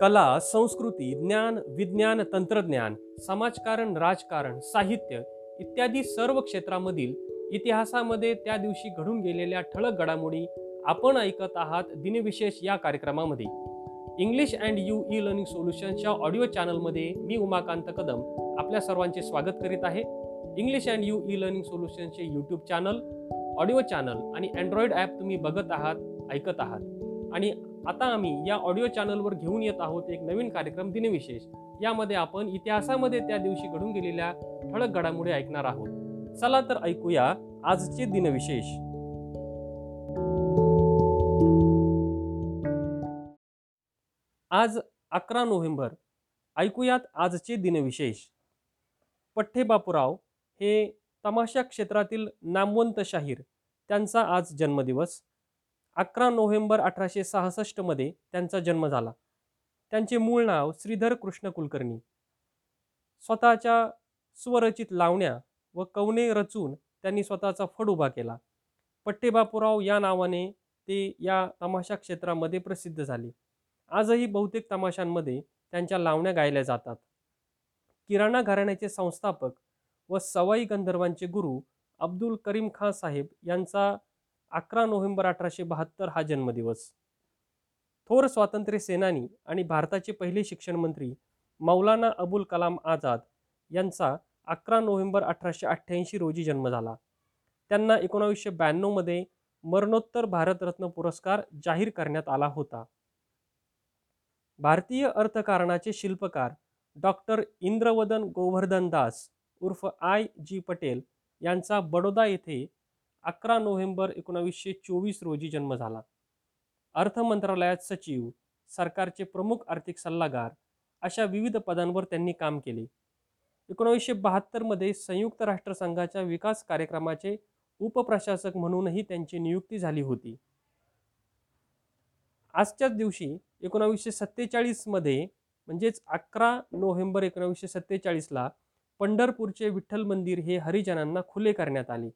कला संस्कृती ज्ञान विज्ञान तंत्रज्ञान समाजकारण राजकारण साहित्य इत्यादी सर्व क्षेत्रामधील इतिहासामध्ये त्या दिवशी घडून गेलेल्या ठळक घडामोडी आपण ऐकत आहात दिनविशेष या कार्यक्रमामध्ये. English and U E learning सोल्युशनच्या audio चॅनलमध्ये मी उमाकांत कदम आपल्या सर्वांचे स्वागत करीत आहे. English and U E learning सोल्युशनचे YouTube channel audio channel आणि अँड्रॉइड ॲप तुम्ही बघत आहात ऐकत आहात. आणि आता आम्ही या ऑडिओ चॅनलवर घेऊन येत आहोत एक नवीन कार्यक्रम दिनविशेष. यामध्ये आपण इतिहासामध्ये त्या दिवशी घडून गेलेल्या ठळक घडामोडी ऐकणार आहोत. चला तर ऐकूया आजचे दिनविशेष. आज अकरा नोव्हेंबर. ऐकूयात आजचे दिनविशेष. पठ्ठे बापूराव हे तमाशा क्षेत्रातील नामवंत शाहीर. त्यांचा आज जन्मदिवस. अकरा नोव्हेंबर अठराशे सहासष्टमध्ये त्यांचा जन्म झाला. त्यांचे मूळ नाव श्रीधर कृष्ण कुलकर्णी. स्वतःच्या स्वरचित लावण्या व कवने रचून त्यांनी स्वतःचा फड उभा केला. पट्टेबापूराव या नावाने ते या तमाशा क्षेत्रामध्ये प्रसिद्ध झाले. आजही बहुतेक तमाशांमध्ये त्यांच्या लावण्या गायल्या जातात. किराणा घराण्याचे संस्थापक व सवाई गंधर्वांचे गुरु अब्दुल करीम खान साहेब यांचा अकरा नोव्हेंबर अठराशे बहात्तर हा जन्मदिवस. थोर स्वातंत्र्य सेनानी आणि भारताचे पहिले शिक्षण मंत्री मौलाना अबुल कलाम आझाद यांचा अकरा नोव्हेंबर अठराशे अठ्ठ्याऐंशी रोजी जन्म झाला. त्यांना एकोणावीसशे ब्याण्णवमध्ये मरणोत्तर भारतरत्न पुरस्कार जाहीर करण्यात आला होता. भारतीय अर्थकारणाचे शिल्पकार डॉक्टर इंद्रवदन गोवर्धन दास उर्फ आय. जी. पटेल यांचा बडोदा येथे अकरा नोव्हेंबर एकोणावीसशे चोवीस रोजी जन्म झाला. अर्थ मंत्रालयात सचिव सरकारचे प्रमुख आर्थिक सल्लागार अशा विविध पदांवर त्यांनी काम केले. एकोणावीसशे बहात्तरमध्ये संयुक्त राष्ट्रसंघाच्या विकास कार्यक्रमाचे उपप्रशासक म्हणूनही त्यांची नियुक्ती झाली होती. आजच्याच दिवशी एकोणावीसशे सत्तेचाळीसमध्ये म्हणजेच अकरा नोव्हेंबर एकोणावीसशे सत्तेचाळीसला पंढरपूरचे विठ्ठल मंदिर हे हरिजनांना खुले करण्यात आले.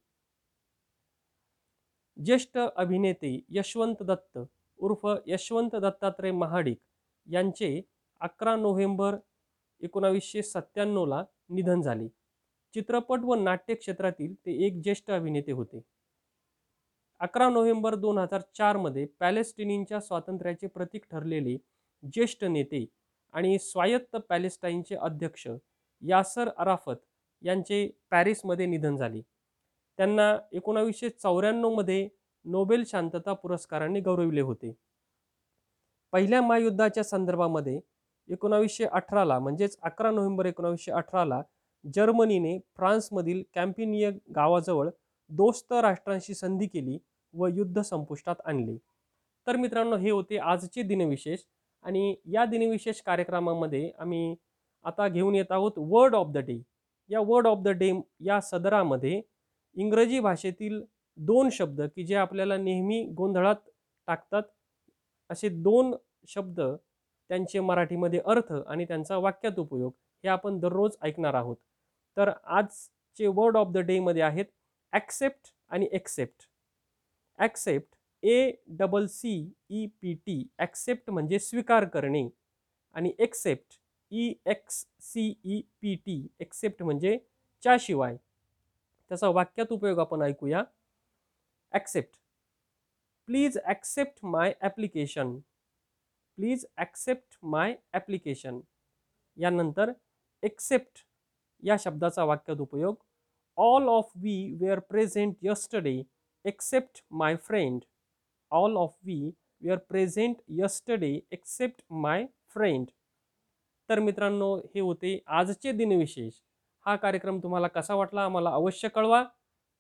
ज्येष्ठ अभिनेते यशवंत दत्त उर्फ यशवंत दत्तात्रय महाडिक यांचे अकरा नोव्हेंबर एकोणावीसशे सत्त्याण्णवला निधन झाले. चित्रपट व नाट्य क्षेत्रातील ते एक ज्येष्ठ अभिनेते होते. अकरा नोव्हेंबर दोन हजार चारमध्ये पॅलेस्टिनींच्या स्वातंत्र्याचे प्रतीक ठरलेले ज्येष्ठ नेते आणि स्वायत्त पॅलेस्टाईनचे अध्यक्ष यासर अराफत यांचे पॅरिसमध्ये निधन झाले. त्यांना एकोणावीसशे चौऱ्याण्णवमध्ये नोबेल शांतता पुरस्काराने गौरविले होते. पहिल्या महायुद्धाच्या संदर्भामध्ये एकोणावीसशे अठराला म्हणजेच अकरा नोव्हेंबर एकोणावीसशे अठराला जर्मनीने फ्रान्समधील कॅम्पिनिय गावाजवळ दोस्त राष्ट्रांशी संधी केली व युद्ध संपुष्टात आणले. तर मित्रांनो हे होते आजचे दिनविशेष आणि या दिनविशेष कार्यक्रमामध्ये आम्ही आता घेऊन येत आहोत वर्ड ऑफ द डे या वर्ड ऑफ द डे या सदरामध्ये इंग्रजी भाषेतील दोन शब्द की जे आपल्याला नेहमी गोंधळात टाकतात असे दोन शब्द त्यांचे मराठीमध्ये अर्थ आणि त्यांचा वाक्यात उपयोग हे आपण दररोज ऐकणार आहोत. तर आजचे वर्ड ऑफ द डेमध्ये आहेत ॲक्सेप्ट आणि except accept A double C E P T accept म्हणजे स्वीकार करणे आणि except E X C E P T except म्हणजे च्याशिवाय त्याचा वाक्यात उपयोग आपण ऐकूया. Accept please accept my application please accept my application यानंतर एक्सेप्ट या शब्दाचा वाक्यात उपयोग. All of we were present yesterday except my friend all of we were present yesterday except my friend तर मित्रांनो हे होते आजचे दिनविशेष. हा कार्यक्रम तुम्हाला कसा वाटला आम्हाला अवश्य कळवा.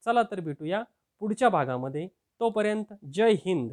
चला तर भेटूया पुढच्या भागामध्ये. तोपर्यंत जय हिंद.